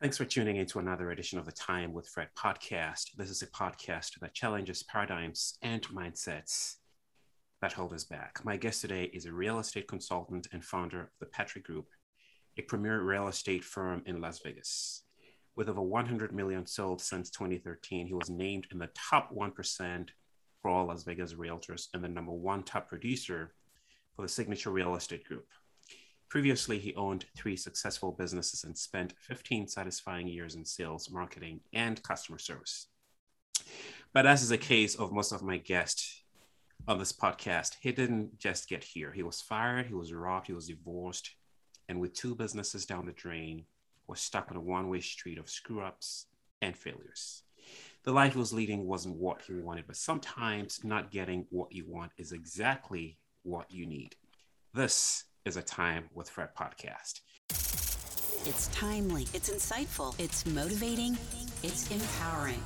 Thanks for tuning in to another edition of the Time with Fred podcast. This is a podcast that challenges paradigms and mindsets that hold us back. My guest today is a real estate consultant and founder of the Patrick Group, a premier real estate firm in Las Vegas. With over 100 million sold since 2013, he was named in the top 1% for all Las Vegas realtors and the number one top producer for the Signature Real Estate Group. Previously, he owned three successful businesses and spent 15 satisfying years in sales, marketing, and customer service. But as is the case of most of my guests on this podcast, he didn't just get here. He was fired, he was robbed, he was divorced, and with two businesses down the drain, was stuck on a one-way street of screw-ups and failures. The life he was leading wasn't what he wanted, but sometimes not getting what you want is exactly what you need. This is a Time with Fred podcast. It's timely, it's insightful, it's motivating, it's empowering.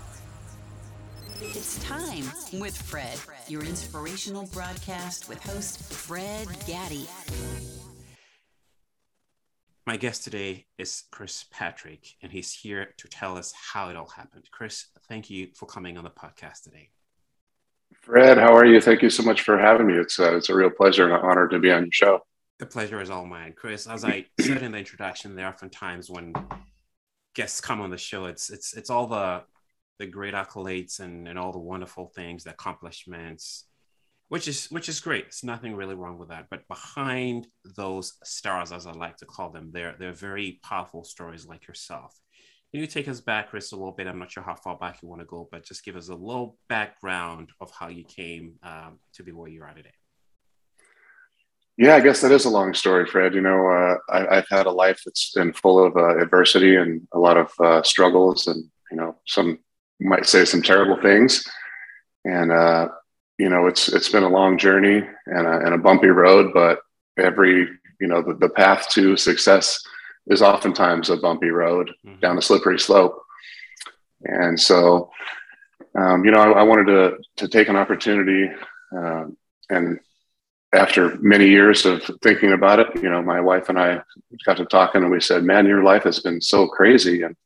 It's Time with Fred, your inspirational broadcast with host Fred Gaddy. My guest today is Chris Patrick, and he's here to tell us how it all happened. Chris, thank you for coming on the podcast today. Fred, how are you? Thank you so much for having me. It's uh, it's a real pleasure and an honor to be on your show. The pleasure is all mine, Chris. As I said in the introduction, there are often times when guests come on the show. It's it's it's all the the great accolades and, and all the wonderful things, the accomplishments, which is which is great. There's nothing really wrong with that. But behind those stars, as I like to call them, they're they're very powerful stories like yourself. Can you take us back, Chris, a little bit? I'm not sure how far back you want to go, but just give us a little background of how you came um, to be where you are today. Yeah, I guess that is a long story, Fred. You know, uh, I, have had a life that's been full of uh, adversity and a lot of uh, struggles, and you know, some might say some terrible things. And uh, you know, it's it's been a long journey and a, and a bumpy road, but every you know, the, the path to success is oftentimes a bumpy road mm-hmm. down a slippery slope. And so, um, you know, I, I, wanted to to take an opportunity um, and after many years of thinking about it, you know, my wife and I got to talking and we said, man, your life has been so crazy and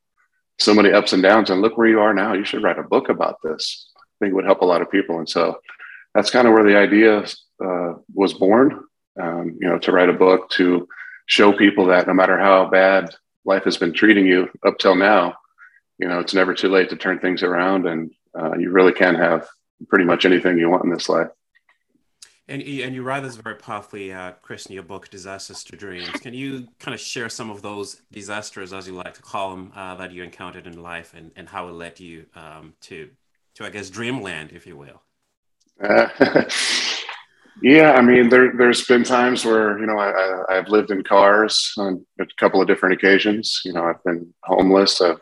so many ups and downs. And look where you are now. You should write a book about this. I think it would help a lot of people. And so that's kind of where the idea uh, was born, um, you know, to write a book to show people that no matter how bad life has been treating you up till now, you know, it's never too late to turn things around and uh, you really can have pretty much anything you want in this life. And, and you write this very powerfully, uh, Chris, in your book, Disasters to Dreams. Can you kind of share some of those disasters, as you like to call them, uh, that you encountered in life and, and how it led you um, to, to, I guess, dreamland, if you will? Uh, yeah, I mean, there, there's been times where, you know, I, have lived in cars on a couple of different occasions. You know, I've been homeless. I've,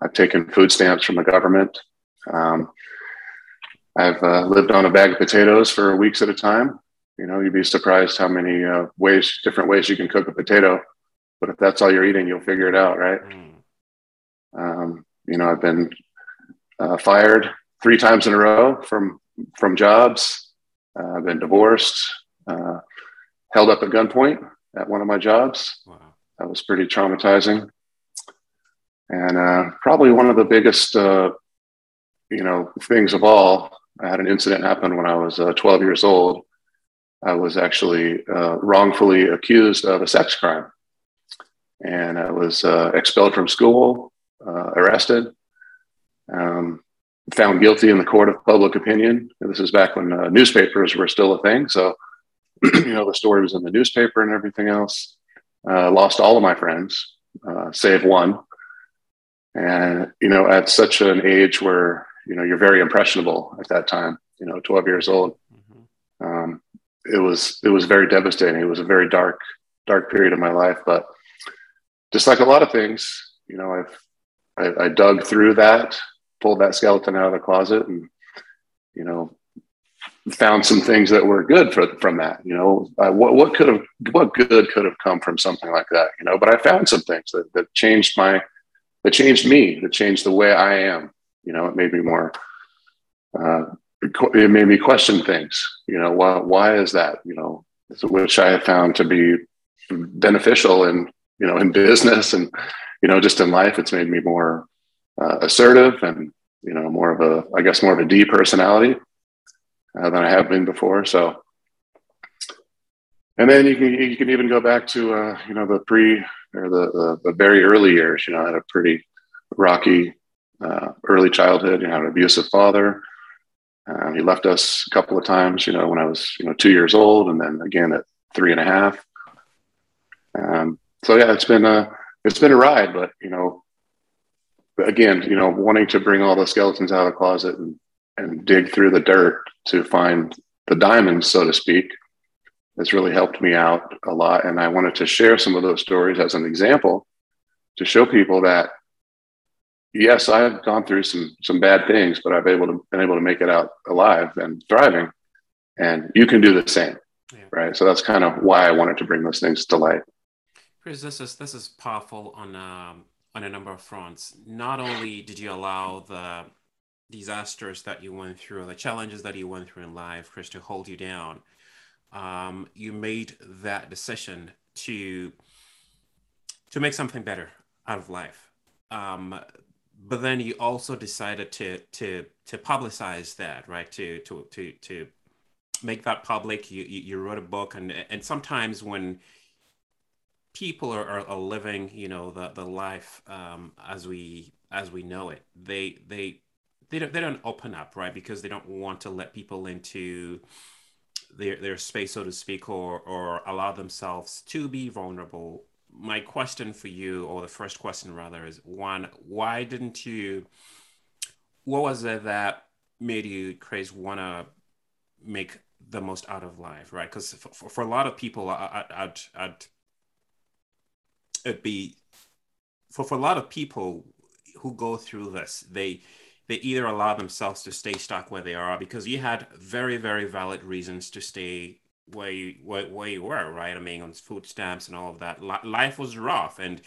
I've taken food stamps from the government. Um, I've uh, lived on a bag of potatoes for weeks at a time. You know, you'd be surprised how many uh, ways, different ways you can cook a potato. But if that's all you're eating, you'll figure it out, right? Mm. Um, you know, I've been uh, fired three times in a row from from jobs. Uh, I've been divorced, uh, held up at gunpoint at one of my jobs. Wow. That was pretty traumatizing. And uh, probably one of the biggest, you know, things of all I had an incident happen when I was uh, 12 years old. I was actually uh, wrongfully accused of a sex crime. And I was uh, expelled from school, uh, arrested, um, found guilty in the court of public opinion. This is back when uh, newspapers were still a thing. So, you know, the story was in the newspaper and everything else. Uh, lost all of my friends, save one. And, you know, at such an age where you know you're very impressionable at that time you know 12 years old. Mm-hmm. um, it was it was very devastating. It was a very dark dark period of my life but just like a lot of things you know i've I, I dug through that pulled that skeleton out of the closet and you know found some things that were good for, from that you know. Uh, what, what could have what good could have come from something like that you know? But i found some things that, that changed my that changed me that changed the way i am you know, it made me more. Uh, it made me question things. You know, why why is that? You know, which I have found to be beneficial in you know in business and you know, just in life, it's made me more uh, assertive and, you know, more of a, I guess, more of a D personality uh, than I have been before. So, and then you can, you can even go back to, uh, you know, the pre or the, the, the, very early years, you know, I had a pretty rocky uh, early childhood, you know, an abusive father. Um, he left us a couple of times, you know, when I was, you know, two years old and then again at three and a half. Um, so yeah, it's been a, it's been a ride, but you know, again, you know, wanting to bring all the skeletons out of the closet and, and dig through the dirt to find the diamonds, so to speak, has really helped me out a lot. And I wanted to share some of those stories as an example to show people that yes, I've gone through some some bad things, but I've able to been able to make it out alive and thriving. And you can do the same. Yeah. Right. So that's kind of why I wanted to bring those things to light. Chris, this is this is powerful on um, on a number of fronts. Not only did you allow the disasters that you went through, the challenges that you went through in life, Chris, to hold you down, um, you made that decision to to make something better out of life. Um, but then you also decided to to to publicize that, right? To to to to make that public. You you, wrote a book, and and sometimes when people are, are, are, living you know the the life um, as we as we know it they they they don't they don't open up right because they don't want to let people into their their space so to speak or or allow themselves to be vulnerable my question for you or the first question rather is one why didn't you what was it that made you crazy want to make the most out of life right? Because for, for, a lot of people I, I'd, I'd it'd be for, for a lot of people who go through this, they they either allow themselves to stay stuck where they are because you had very very valid reasons to stay where you where, where you were right i mean on food stamps and all of that life was rough and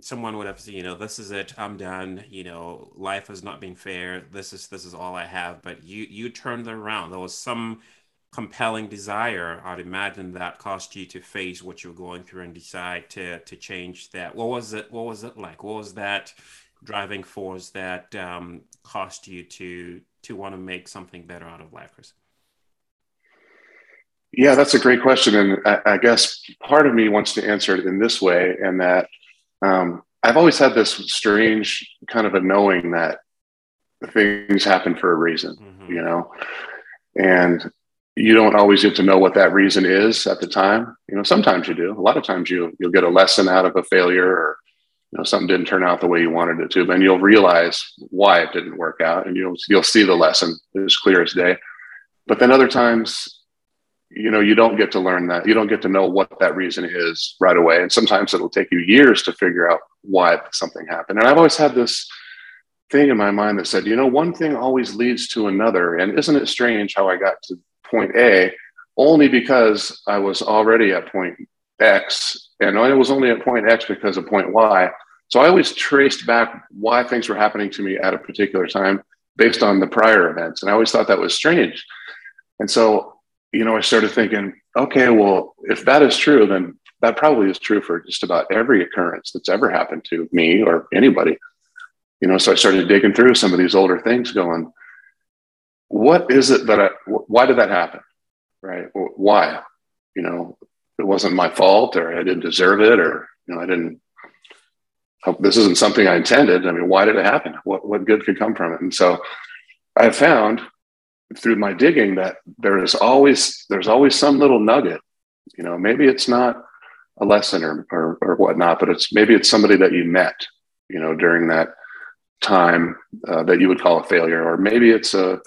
someone would have said you know this is it i'm done you know life has not been fair this is this is all i have but you you turned around there was some compelling desire, I'd imagine that caused you to face what you're going through and decide to to change that. What was it? What was it like? What was that driving force that um, caused you to to want to make something better out of life, Chris? Yeah, that's a great question, and I, I guess part of me wants to answer it in this way, and that um, I've always had this strange kind of a knowing that things happen for a reason, mm-hmm. you know, and you don't always get to know what that reason is at the time. You know, sometimes you do. A lot of times you you'll get a lesson out of a failure or you know something didn't turn out the way you wanted it to, then you'll realize why it didn't work out and you'll you'll see the lesson as clear as day. But then other times you know you don't get to learn that you don't get to know what that reason is right away and sometimes it'll take you years to figure out why something happened and i've always had this thing in my mind that said you know one thing always leads to another and isn't it strange how i got to point A only because I was already at point X, and I was only at point X because of point Y. So I always traced back why things were happening to me at a particular time based on the prior events. And I always thought that was strange. And so, you know, I started thinking, okay, well, if that is true, then that probably is true for just about every occurrence that's ever happened to me or anybody. You know, so I started digging through some of these older things, going, what is it that I, why did that happen? Right? Why? You know, it wasn't my fault or I didn't deserve it or, you know, I didn't, oh, this isn't something I intended. I mean, why did it happen? What, what good could come from it? And so I found through my digging that there is always, there's always some little nugget, you know, maybe it's not a lesson or, or, or whatnot, but it's maybe it's somebody that you met, you know, during that time uh, that you would call a failure, or maybe it's a,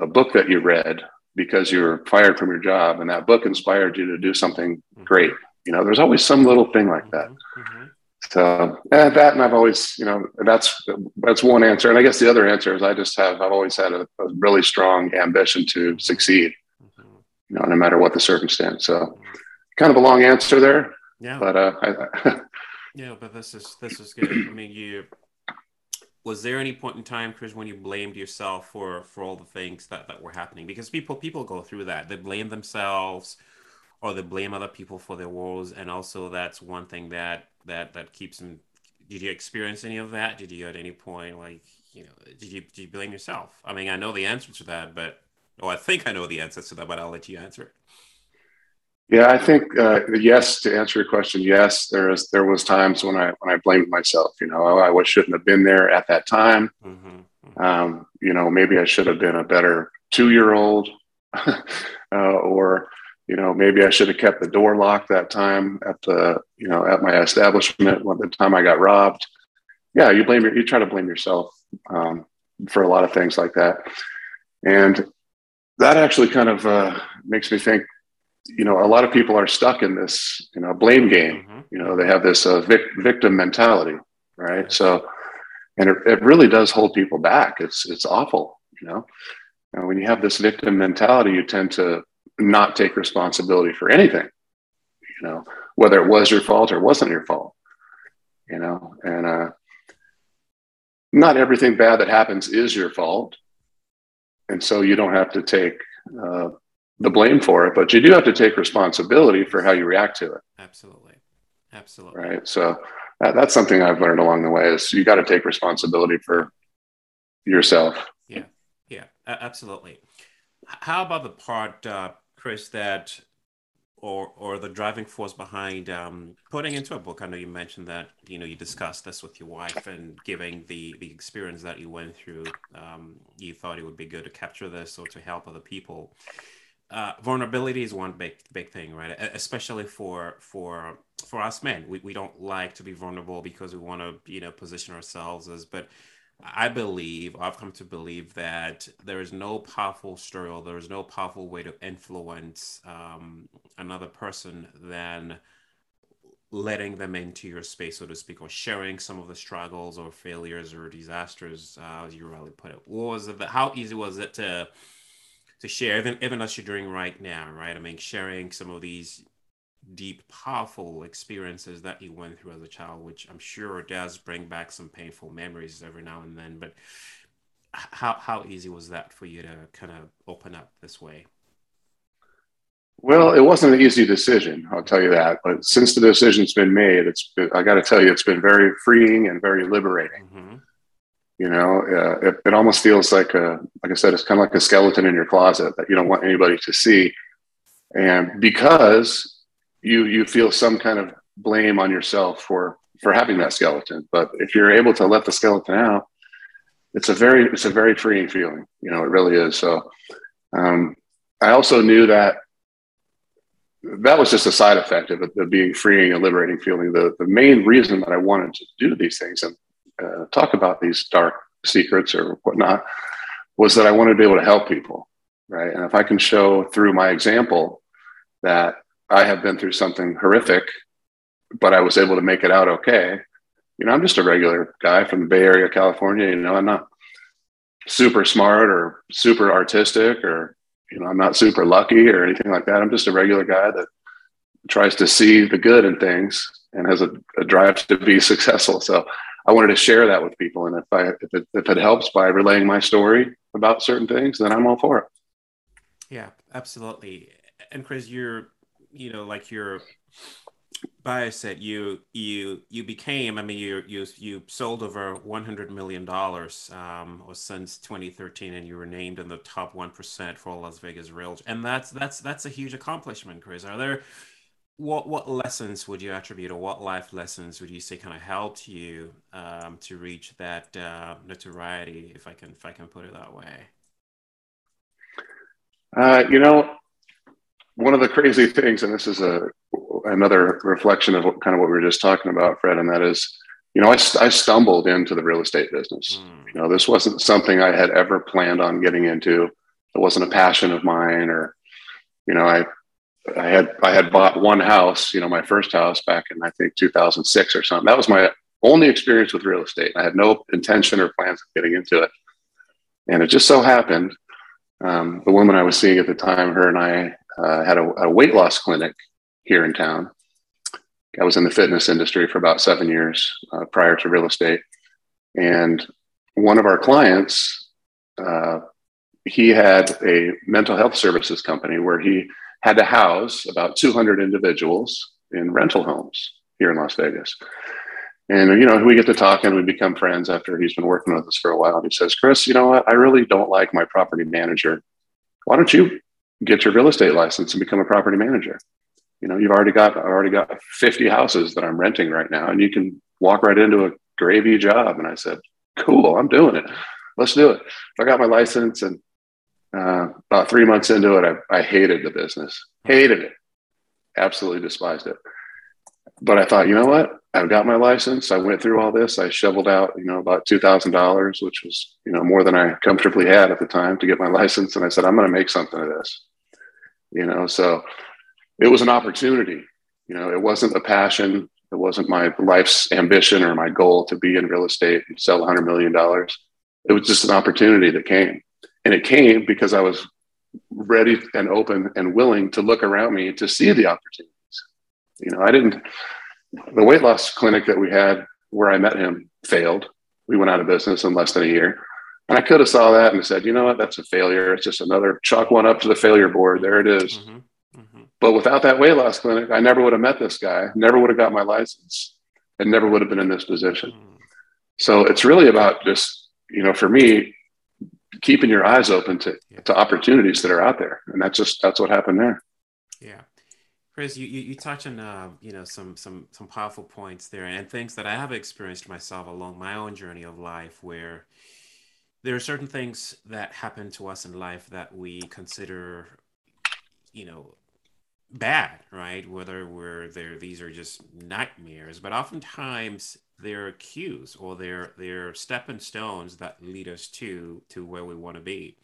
a book that you read because you were fired from your job and that book inspired you to do something mm-hmm. great. You know, there's always some little thing like that. Mm-hmm. So and that, and I've always, you know, that's that's one answer. And I guess the other answer is I just have I've always had a, a really strong ambition to succeed, you know, no matter what the circumstance. So, kind of a long answer there. Yeah. But uh, I, yeah, but this is this is good. I mean, you was there any point in time chris when you blamed yourself for for all the things that that were happening because people people go through that they blame themselves or they blame other people for their woes and also that's one thing that that that keeps them did you experience any of that? Did you at any point like you know did you did you blame yourself? I mean, I know the answer to that, but oh, I think I know the answer to that, but I'll let you answer it. Yeah, I think uh, yes. To answer your question, yes, there is. There was times when I when I blamed myself. You know, I, I shouldn't have been there at that time. Mm-hmm, mm-hmm. Um, you know, maybe I should have been a better two year old, uh, or you know, maybe I should have kept the door locked that time at the you know at my establishment when the time I got robbed. Yeah, you blame you try to blame yourself um, for a lot of things like that, and that actually kind of uh, makes me think you know, a lot of people are stuck in this, you know, blame game. Mm-hmm. You know, they have this uh, vic- victim mentality, right? So, and it, it really does hold people back. It's it's awful, you know. And when you have this victim mentality, you tend to not take responsibility for anything, you know, whether it was your fault or wasn't your fault, you know. And uh, not everything bad that happens is your fault, and so you don't have to take uh, the blame for it, but you do have to take responsibility for how you react to it. Absolutely. Absolutely. Right. So that, that's something I've learned along the way is you got to take responsibility for yourself. Yeah. Yeah. Absolutely. How about the part, uh, Chris, that or or the driving force behind um, putting into a book? I know you mentioned that you know you discussed this with your wife and giving the the experience that you went through. Um, you thought it would be good to capture this or to help other people uh, vulnerability is one big big thing, right? Especially for for for us men, we, we don't like to be vulnerable because we want to you know position ourselves as. But I believe I've come to believe that there is no powerful story or there is no powerful way to influence um, another person than letting them into your space, so to speak, or sharing some of the struggles or failures or disasters, uh, as you really put it. What was it? How easy was it to to share, even even as you're doing right now, right? I mean, sharing some of these deep, powerful experiences that you went through as a child, which I'm sure does bring back some painful memories every now and then. But how how easy was that for you to kind of open up this way? Well, it wasn't an easy decision, I'll tell you that. But since the decision's been made, it's I got to tell you, it's been very freeing and very liberating. Mm-hmm. You know, uh, it, it almost feels like a, like I said, it's kind of like a skeleton in your closet that you don't want anybody to see. And because you you feel some kind of blame on yourself for for having that skeleton, but if you're able to let the skeleton out, it's a very it's a very freeing feeling. You know, it really is. So um, I also knew that that was just a side effect of it, the being freeing and liberating feeling. The the main reason that I wanted to do these things and uh, talk about these dark secrets or whatnot was that I wanted to be able to help people, right? And if I can show through my example that I have been through something horrific, but I was able to make it out okay, you know, I'm just a regular guy from the Bay Area, California. You know, I'm not super smart or super artistic or, you know, I'm not super lucky or anything like that. I'm just a regular guy that tries to see the good in things and has a, a drive to be successful. So I wanted to share that with people. And if I if it, if it helps by relaying my story about certain things, then I'm all for it. Yeah, absolutely. And Chris, you're you know like your bio said you you you became i mean you you you sold over 100 million dollars um or since 2013 and you were named in the top 1% for las vegas realtors and that's that's that's a huge accomplishment chris. Are there what what lessons would you attribute or what life lessons would you say kind of helped you um, to reach that uh, notoriety if i can if i can put it that way? Uh, you know one of the crazy things and this is a another reflection of what, kind of what we were just talking about fred and that is you know i, I stumbled into the real estate business mm. you know this wasn't something i had ever planned on getting into it wasn't a passion of mine or you know i I had I had bought one house, you know, my first house back in I think 2006 or something. That was my only experience with real estate. I had no intention or plans of getting into it, and it just so happened um, the woman I was seeing at the time, her and I uh, had a, a, weight loss clinic here in town. I was in the fitness industry for about seven years uh, prior to real estate, and one of our clients, uh, he had a mental health services company where he had to house about 200 individuals in rental homes here in Las Vegas. And you know, we get to talking, we become friends after he's been working with us for a while. And he says, Chris, you know what? I really don't like my property manager. Why don't you get your real estate license and become a property manager? You know, you've already got I've already got 50 houses that I'm renting right now, and you can walk right into a gravy job. And I said, Cool, I'm doing it. Let's do it. I got my license and uh, about three months into it, I, I hated the business, hated it, absolutely despised it. But I thought, you know what? I've got my license. I went through all this. I shoveled out, you know, about two thousand dollars, which was, you know, more than I comfortably had at the time to get my license. And I said, I'm going to make something of this. You know, so it was an opportunity. You know, it wasn't a passion. It wasn't my life's ambition or my goal to be in real estate and sell $100 million. It was just an opportunity that came. And it came because I was ready and open and willing to look around me to see the opportunities. You know, I didn't, the weight loss clinic that we had where I met him failed. We went out of business in less than a year. And I could have saw that and said, you know what, that's a failure. It's just another chalk one up to the failure board. There it is. Mm-hmm. Mm-hmm. But without that weight loss clinic, I never would have met this guy, never would have got my license, and never would have been in this position. Mm-hmm. So it's really about just, you know, for me, keeping your eyes open to, yeah. to opportunities that are out there. And that's just, that's what happened there. Yeah. Chris, you, you, you touch on, uh, you know, some, some, some powerful points there and things that I have experienced myself along my own journey of life where there are certain things that happen to us in life that we consider, you know, bad, right? Whether we're there, these are just nightmares, but oftentimes they're cues or they're they're stepping stones that lead us to to where we want to be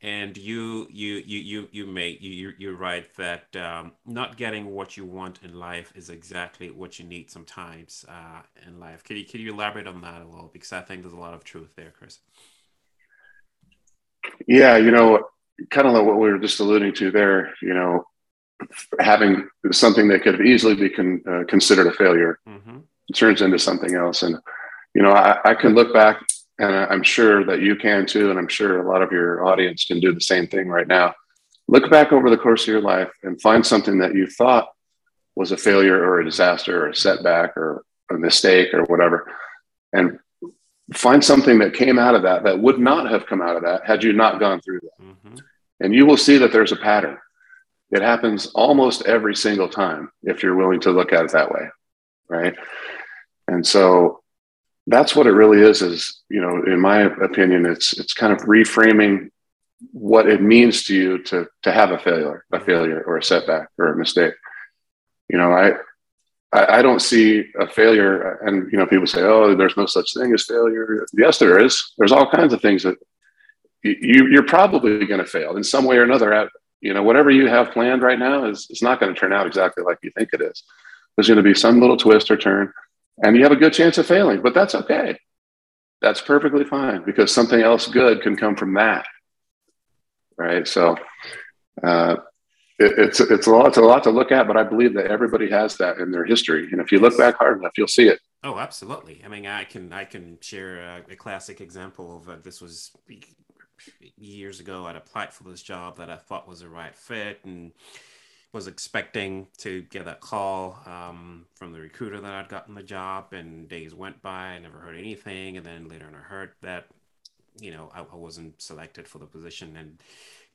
and you you you you you make you you're right that um, not getting what you want in life is exactly what you need sometimes uh, in life. Can you can you elaborate on that a little? Because I think there's a lot of truth there, Chris. Yeah, you know, kind of like what we were just alluding to there. You know, having something that could easily be con, uh, considered a failure mm-hmm turns into something else. And, you know, I, I can look back and I'm sure that you can too. And I'm sure a lot of your audience can do the same thing right now. Look back over the course of your life and find something that you thought was a failure or a disaster or a setback or a mistake or whatever. And find something that came out of that that would not have come out of that had you not gone through that. Mm-hmm. And you will see that there's a pattern. It happens almost every single time if you're willing to look at it that way. Right. And so that's what it really is, is, you know, in my opinion, it's, it's kind of reframing what it means to you to, to have a failure, a failure or a setback or a mistake. You know, I, I, I don't see a failure and, you know, people say, oh, there's no such thing as failure. Yes, there is. There's all kinds of things that you, you're probably going to fail in some way or another at, you know, whatever you have planned right now is, is not going to turn out exactly like you think it is. There's going to be some little twist or turn and you have a good chance of failing, but that's okay. That's perfectly fine because something else good can come from that. Right. So uh, it, it's it's a lot it's a lot to look at, but I believe that everybody has that in their history, and if you look back hard enough, you'll see it. Oh, absolutely. I mean, I can I can share a, a classic example of uh, this was years ago. I'd applied for this job that I thought was a right fit, and was expecting to get that call um, from the recruiter that I'd gotten the job, and days went by. I never heard anything, and then later on, I heard that you know I, I wasn't selected for the position, and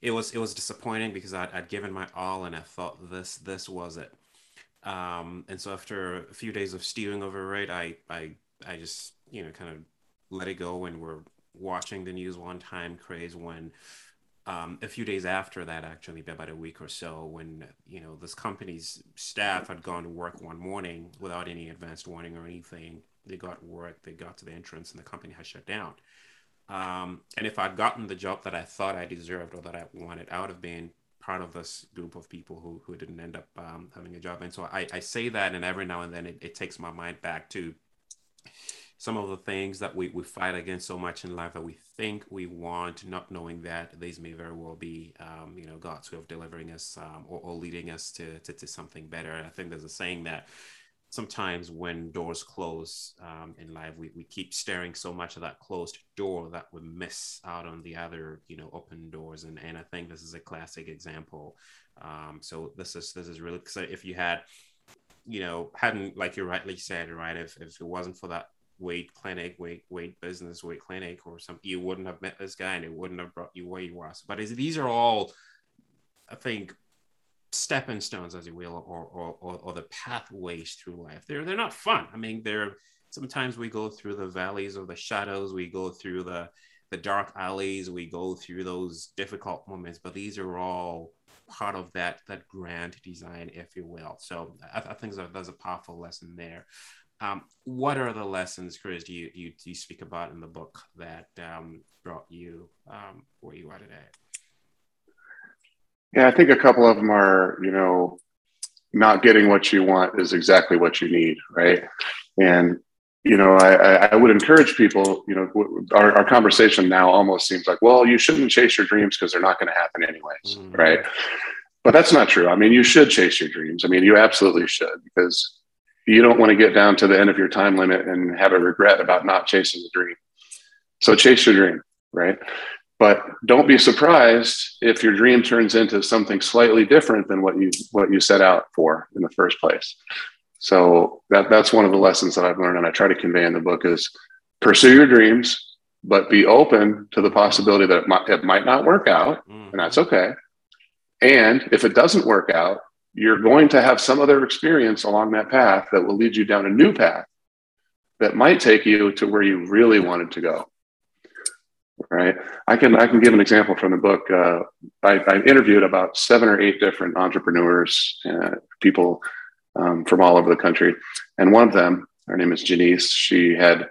it was it was disappointing because I'd, I'd given my all, and I thought this this was it. Um, and so after a few days of stewing over it, I I I just you know kind of let it go, and we're watching the news one time craze when um, a few days after that, actually, about a week or so, when you know this company's staff had gone to work one morning without any advanced warning or anything, they got work, they got to the entrance, and the company had shut down. Um, and if I'd gotten the job that I thought I deserved or that I wanted I would have been part of this group of people who, who didn't end up um, having a job, and so I, I say that, and every now and then it, it takes my mind back to some of the things that we, we fight against so much in life that we think we want, not knowing that these may very well be, um, you know, God's way of delivering us um, or, or, leading us to, to, to, something better. I think there's a saying that sometimes when doors close um, in life, we, we keep staring so much at that closed door that we miss out on the other, you know, open doors. And, and I think this is a classic example. Um, so this is, this is really, because if you had, you know, hadn't like you rightly said, right? If if it wasn't for that weight clinic, weight weight business, weight clinic, or something, you wouldn't have met this guy, and it wouldn't have brought you where you are. But these are all, I think, stepping stones, as you will, or, or or, or the pathways through life. They're they're not fun. I mean, they're sometimes we go through the valleys of the shadows, we go through the the dark alleys, we go through those difficult moments, but these are all part of that that grand design, if you will. So I, I think there's a powerful lesson there. Um, what are the lessons, Chris, do you, you, you speak about in the book that um, brought you um, where you are today? Yeah, I think a couple of them are, you know, not getting what you want is exactly what you need, right? And you know, I, I would encourage people, you know, our, our conversation now almost seems like, well, you shouldn't chase your dreams because they're not going to happen anyways, mm-hmm. right? But that's not true. I mean, you should chase your dreams. I mean, you absolutely should because you don't want to get down to the end of your time limit and have a regret about not chasing the dream. So chase your dream, right? But don't be surprised if your dream turns into something slightly different than what you what you set out for in the first place. So that that's one of the lessons that I've learned, and I try to convey in the book is pursue your dreams, but be open to the possibility that it might, it might not work out, mm. and that's okay. And if it doesn't work out, you're going to have some other experience along that path that will lead you down a new path that might take you to where you really wanted to go. Right. I can I can give an example from the book. Uh, I, interviewed about seven or eight different entrepreneurs, uh, people um, from all over the country. And one of them, her name is Janice, she had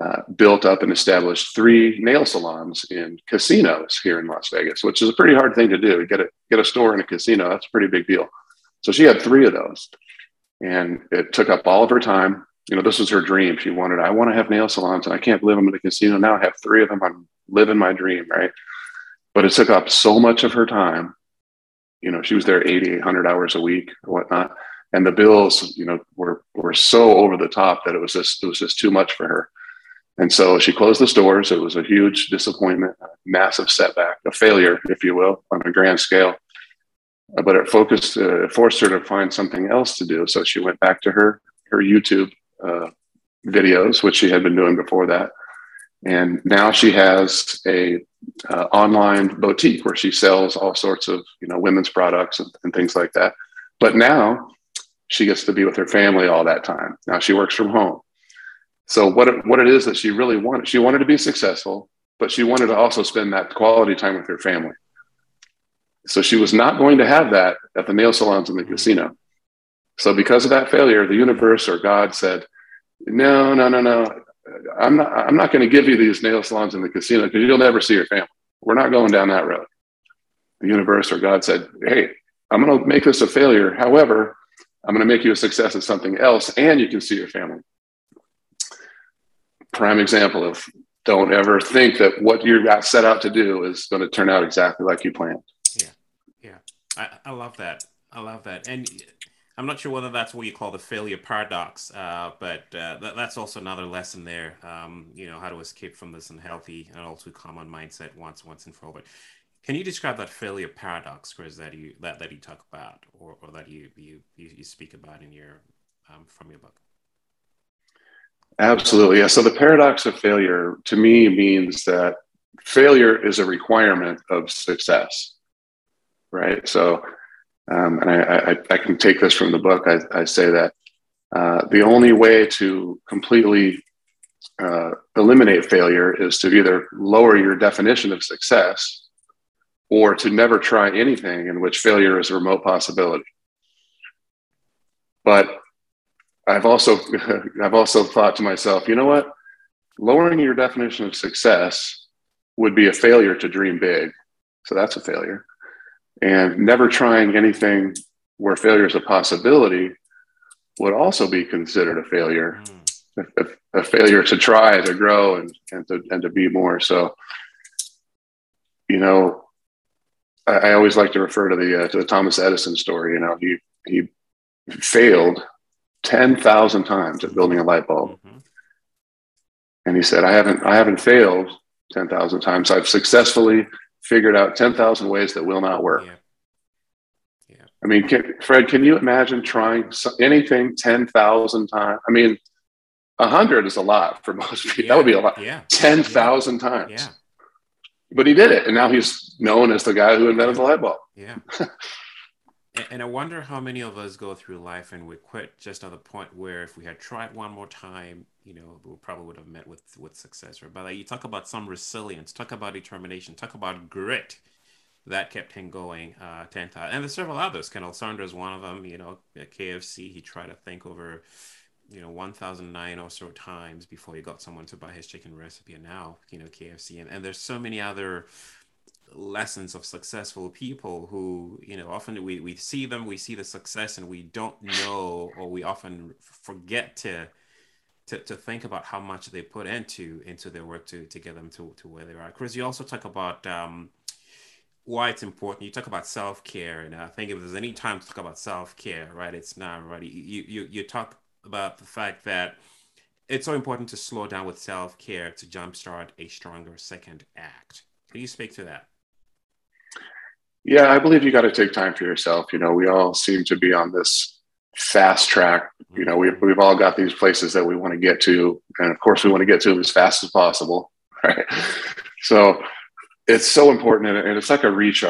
uh, built up and established three nail salons in casinos here in Las Vegas, which is a pretty hard thing to do. Get a, get a store in a casino, that's a pretty big deal. So she had three of those. And it took up all of her time. You know, this was her dream. She wanted, I want to have nail salons and I can't believe I'm in a casino. Now I have three of them. I'm living my dream, right? But it took up so much of her time. You know, she was there 80, 100 hours a week or whatnot and the bills, you know, were were so over the top that it was just it was just too much for her. And so she closed the stores. It was a huge disappointment, a massive setback, a failure, if you will, on a grand scale. But it focused, uh, it forced her to find something else to do. So she went back to her her YouTube uh, videos, which she had been doing before that, and now she has a uh, online boutique where she sells all sorts of you know women's products and, and things like that. But now she gets to be with her family all that time. Now she works from home. So what it, what it is that she really wanted, she wanted to be successful, but she wanted to also spend that quality time with her family. So she was not going to have that at the nail salons in the casino. So because of that failure, the universe or God said, "No, no, no, no. I'm not. I'm not going to give you these nail salons in the casino because you'll never see your family. We're not going down that road." The universe or God said, "Hey, I'm going to make this a failure. However, I'm going to make you a success at something else, and you can see your family. Prime example of don't ever think that what you got set out to do is going to turn out exactly like you planned. Yeah, yeah, I, I love that. I love that, and I'm not sure whether that's what you call the failure paradox, uh, but uh, that, that's also another lesson there. Um, you know how to escape from this unhealthy and all too common mindset once, once and for all. But can you describe that failure paradox, Chris, that you that, that you talk about, or, or that you, you you speak about in your um, from your book? Absolutely, yeah. So the paradox of failure to me means that failure is a requirement of success, right? So, um, and I, I, I, can take this from the book. I, I say that uh, the only way to completely uh, eliminate failure is to either lower your definition of success or to never try anything in which failure is a remote possibility. But I've also I've also thought to myself, you know what? Lowering your definition of success would be a failure to dream big. So that's a failure. And never trying anything where failure is a possibility would also be considered a failure. Mm. A, a, failure to try, to grow, and, and, to, and to be more. So, you know, I, I always like to refer to the uh, to the Thomas Edison story. You know, he he failed ten thousand times at building a light bulb, mm-hmm. and he said, "I haven't I haven't failed ten thousand times. I've successfully figured out ten thousand ways that will not work." Yeah. Yeah. I mean, can, Fred, can you imagine trying anything 10,000 times? I mean, 100 is a lot for most people. Yeah, that would be a lot. Yeah. 10,000 yeah. times. Yeah. But he did it. And now he's known as the guy who invented the light bulb. Yeah. and I wonder how many of us go through life and we quit just at the point where if we had tried one more time, you know, we probably would have met with with success. Right? But like, you talk about some resilience, talk about determination, talk about grit that kept him going uh, 10,000. And there's several others. Ken Sanders is one of them. You know, at KFC, he tried to think over, you know, 1,009 or so times before he got someone to buy his chicken recipe. And now, you know, KFC. And, and there's so many other lessons of successful people who, you know, often we, we see them, we see the success, and we don't know, or we often forget to. To, to think about how much they put into into their work to, to get them to, to where they are. Chris, you also talk about um, why it's important. You talk about self care, and I think if there's any time to talk about self care, right, it's now, right? You you you talk about the fact that it's so important to slow down with self care to jumpstart a stronger second act. Can you speak to that? Yeah, I believe you got to take time for yourself. You know, we all seem to be on this fast track. You know, we've, we've all got these places that we want to get to. And of course, we want to get to them as fast as possible. Right. So it's so important and it's like a recharge